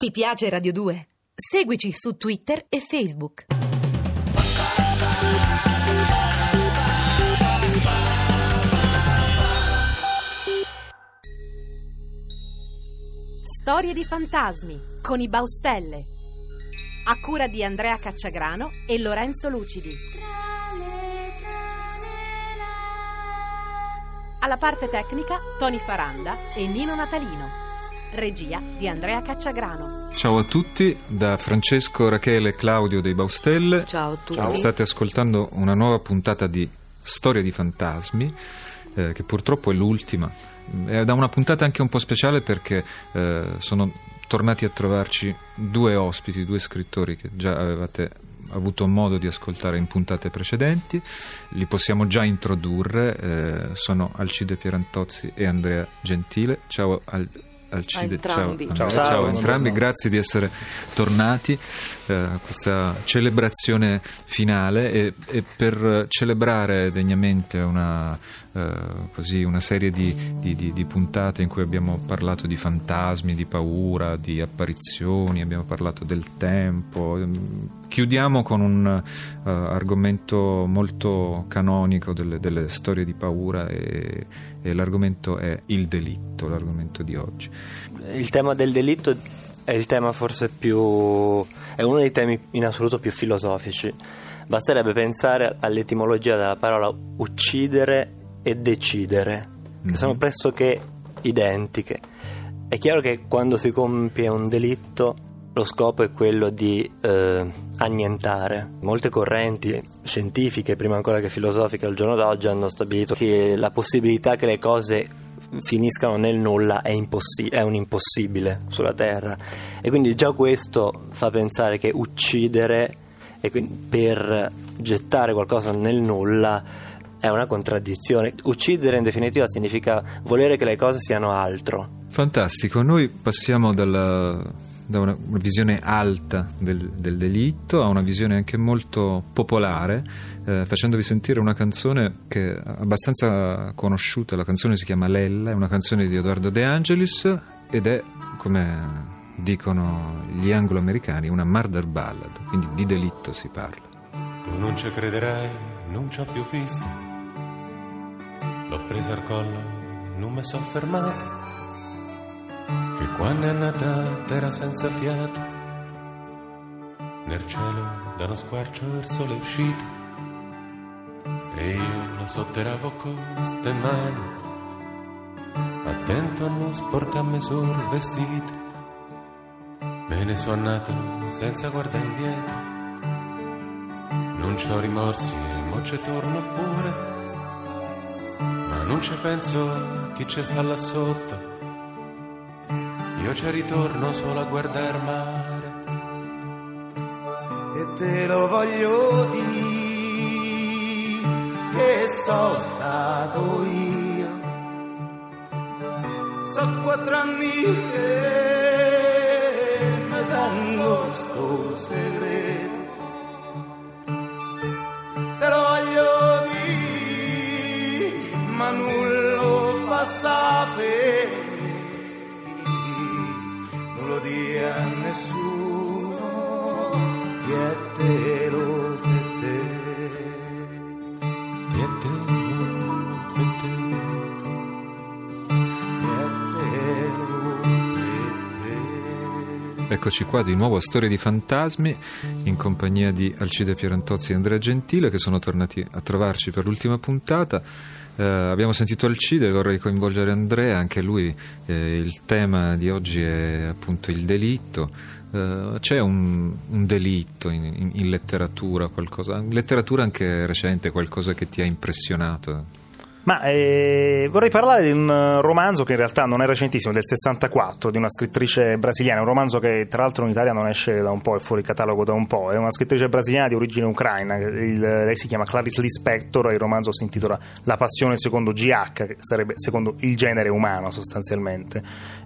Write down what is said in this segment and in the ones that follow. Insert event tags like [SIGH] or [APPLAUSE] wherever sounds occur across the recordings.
Ti piace Radio 2? Seguici su Twitter e Facebook. Storie di fantasmi con i Baustelle. A cura di Andrea Cacciagrano e Lorenzo Lucidi. Alla parte tecnica Tony Faranda e Nino Natalino. Regia di Andrea Cacciagrano. Ciao a tutti da Francesco, Rachele e Claudio dei Baustelle. Ciao a tutti. State ascoltando una nuova puntata di Storia di fantasmi, eh, che purtroppo è l'ultima. È da una puntata anche un po' speciale perché eh, sono tornati a trovarci due ospiti, due scrittori che già avevate avuto modo di ascoltare in puntate precedenti, li possiamo già introdurre, eh, sono Alcide Pierantozzi e Andrea Gentile. Ciao al, Alcide, ciao, entrambi. Ciao. ciao a Ciao. entrambi, grazie di essere tornati eh, a questa celebrazione finale e, e per celebrare degnamente una, eh, così, una serie di, di- di- di puntate in cui abbiamo parlato di fantasmi, di paura, di apparizioni, abbiamo parlato del tempo. ehm, Chiudiamo con un eh, argomento molto canonico delle, delle storie di paura e, e l'argomento è il delitto, l'argomento di oggi. Il tema del delitto è il tema forse più. è uno dei temi in assoluto più filosofici. Basterebbe pensare all'etimologia della parola uccidere e decidere, che Mhm. sono pressoché identiche. È chiaro che quando si compie un delitto lo scopo è quello di eh, annientare. Molte correnti scientifiche, prima ancora che filosofiche, al giorno d'oggi hanno stabilito che la possibilità che le cose finiscano nel nulla è, impossi- è un impossibile sulla Terra. E quindi già questo fa pensare che uccidere per gettare qualcosa nel nulla è una contraddizione. Uccidere in definitiva significa volere che le cose siano altro. Fantastico, noi passiamo dalla- da una, una visione alta del, del delitto a una visione anche molto popolare, eh, facendovi sentire una canzone che è abbastanza conosciuta, la canzone si chiama Lella, è una canzone di Edoardo De Angelis ed è, come dicono gli anglo-americani, una murder ballad, quindi di delitto si parla. Tu non ci crederai, non ci ho più visto. L'ho presa al collo, non mi sono fermato. Quando è nata terra senza fiato. Nel cielo da uno squarcio il sole è uscito. E io la sotterravo con ste mani. Attento a non sporcarmi sul vestito. Me ne sono andato senza guardare indietro. Non c'ho rimorsi e mo ci torno pure. Ma non ci penso a chi ci sta là sotto. Io ci ritorno solo a guardare mare. e te lo voglio dire che sono stato io. So quattro anni che mi tengo sto segreto. Te lo voglio dire, ma lo fa sapere. Dia a nessuno, chiedetelo per te. Dietro per te. Chiedetelo per te. Eccoci qua di nuovo a Storie di Fantasmi in compagnia di Alcide Pierantozzi e Andrea Gentile che sono tornati a trovarci per l'ultima puntata. Eh, abbiamo sentito Alcide, vorrei coinvolgere Andrea, anche lui eh, il tema di oggi è appunto il delitto. Eh, c'è un, un delitto in, in- in letteratura, qualcosa, letteratura anche recente, qualcosa che ti ha impressionato? Ma eh, vorrei parlare di un eh, romanzo che in realtà non è recentissimo, del 64, di una scrittrice brasiliana, un romanzo che tra l'altro in Italia non esce da un po', è fuori catalogo da un po', è una scrittrice brasiliana di origine ucraina, il- lei si chiama Clarice Lispector e il romanzo si intitola La passione secondo GH, che sarebbe secondo il genere umano sostanzialmente.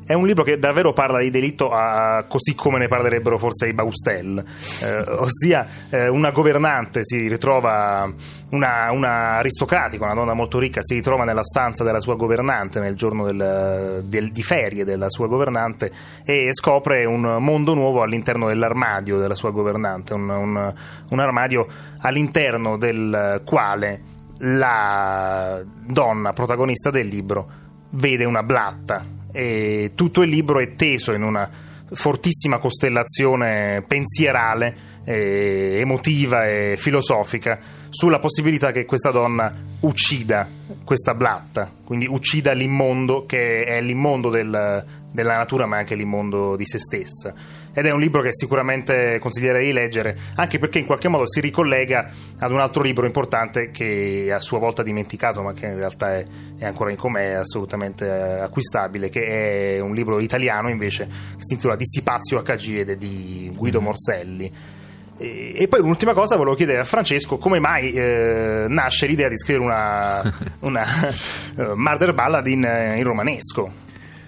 È un libro che davvero parla di delitto a- così come ne parlerebbero forse i Baustelle, eh, ossia eh, una governante si ritrova una, una aristocratica, una donna molto ricca, si ritrova nella stanza della sua governante nel giorno del, del, di ferie della sua governante e scopre un mondo nuovo all'interno dell'armadio della sua governante, un, un, un armadio all'interno del quale la donna protagonista del libro vede una blatta. E tutto il libro è teso in una fortissima costellazione pensierale, eh, emotiva e filosofica sulla possibilità che questa donna uccida questa blatta, quindi uccida l'immondo che è l'immondo del, della natura ma anche l'immondo di se stessa ed è un libro che sicuramente consiglierei di leggere, anche perché in qualche modo si ricollega ad un altro libro importante che a sua volta dimenticato, ma che in realtà è, è ancora in com'è, assolutamente acquistabile, che è un libro italiano invece, che si intitola Dissipazio HG ed è di Guido mm. Morselli. E, poi l'ultima cosa volevo chiedere a Francesco come mai eh, nasce l'idea di scrivere una, [LAUGHS] una uh, murder ballad in, in romanesco.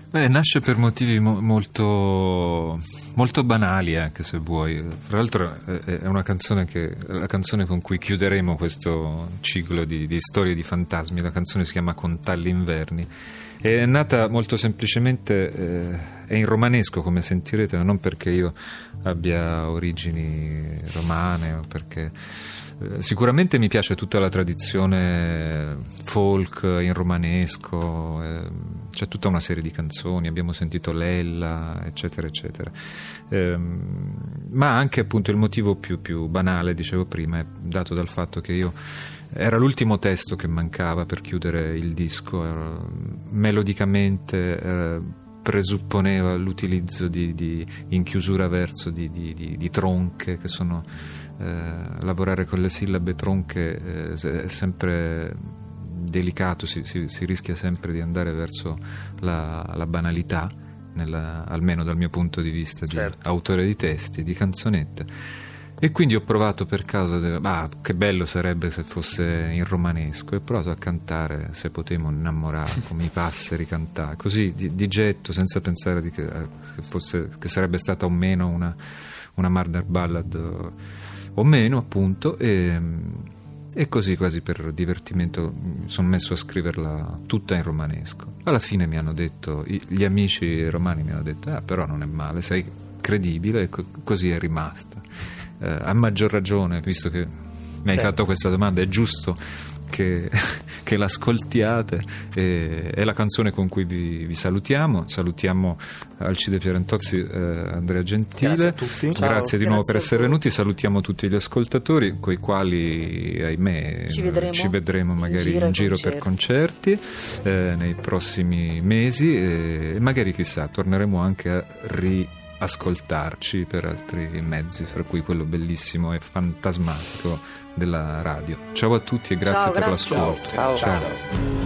Beh, nasce per motivi mo- molto, molto, banali, anche se vuoi. Tra l'altro, è una canzone che la canzone con cui chiuderemo questo ciclo di, di storie di fantasmi. La canzone si chiama Contalli Inverni. È nata molto semplicemente, eh, è in romanesco come sentirete, ma non perché io abbia origini romane perché eh, sicuramente mi piace tutta la tradizione folk in romanesco, eh, c'è tutta una serie di canzoni, abbiamo sentito Lella, eccetera, eccetera. Eh, ma anche appunto il motivo più, più, banale, dicevo prima, è dato dal fatto che io era l'ultimo testo che mancava per chiudere il disco, era, melodicamente eh, presupponeva l'utilizzo di, di, in chiusura verso di, di tronche che sono eh, lavorare con le sillabe tronche eh, è sempre delicato, si, si, si, rischia sempre di andare verso la, la banalità, nella, almeno dal mio punto di vista di certo. autore di testi, di canzonette. E quindi ho provato per caso, ah, che bello sarebbe se fosse in romanesco, e ho provato a cantare Se potevo innamorare [LAUGHS] come i passeri cantare, così di, di getto, senza pensare che, eh, fosse, che, sarebbe stata o meno una, una murder ballad o meno appunto e, e così quasi per divertimento mi sono messo a scriverla tutta in romanesco. Alla fine mi hanno detto, gli amici romani mi hanno detto, ah però non è male, sei credibile e così è rimasta. Eh, a maggior ragione, visto che mi hai fatto questa domanda, è giusto che, che l'ascoltiate. E, è la canzone con cui vi, vi salutiamo. Salutiamo Alcide Fiorentozzi, eh, Andrea Gentile. Grazie a tutti. Ciao. Grazie di nuovo per essere venuti. Salutiamo tutti gli ascoltatori, con i quali, ahimè, ci vedremo, ci vedremo magari in giro, in giro per concerti eh, nei prossimi mesi. E magari, chissà, torneremo anche a ri ascoltarci per altri mezzi, fra cui quello bellissimo e fantasmatico della radio. Ciao a tutti e grazie ciao, per l'ascolto. ciao. ciao. ciao.